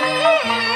Música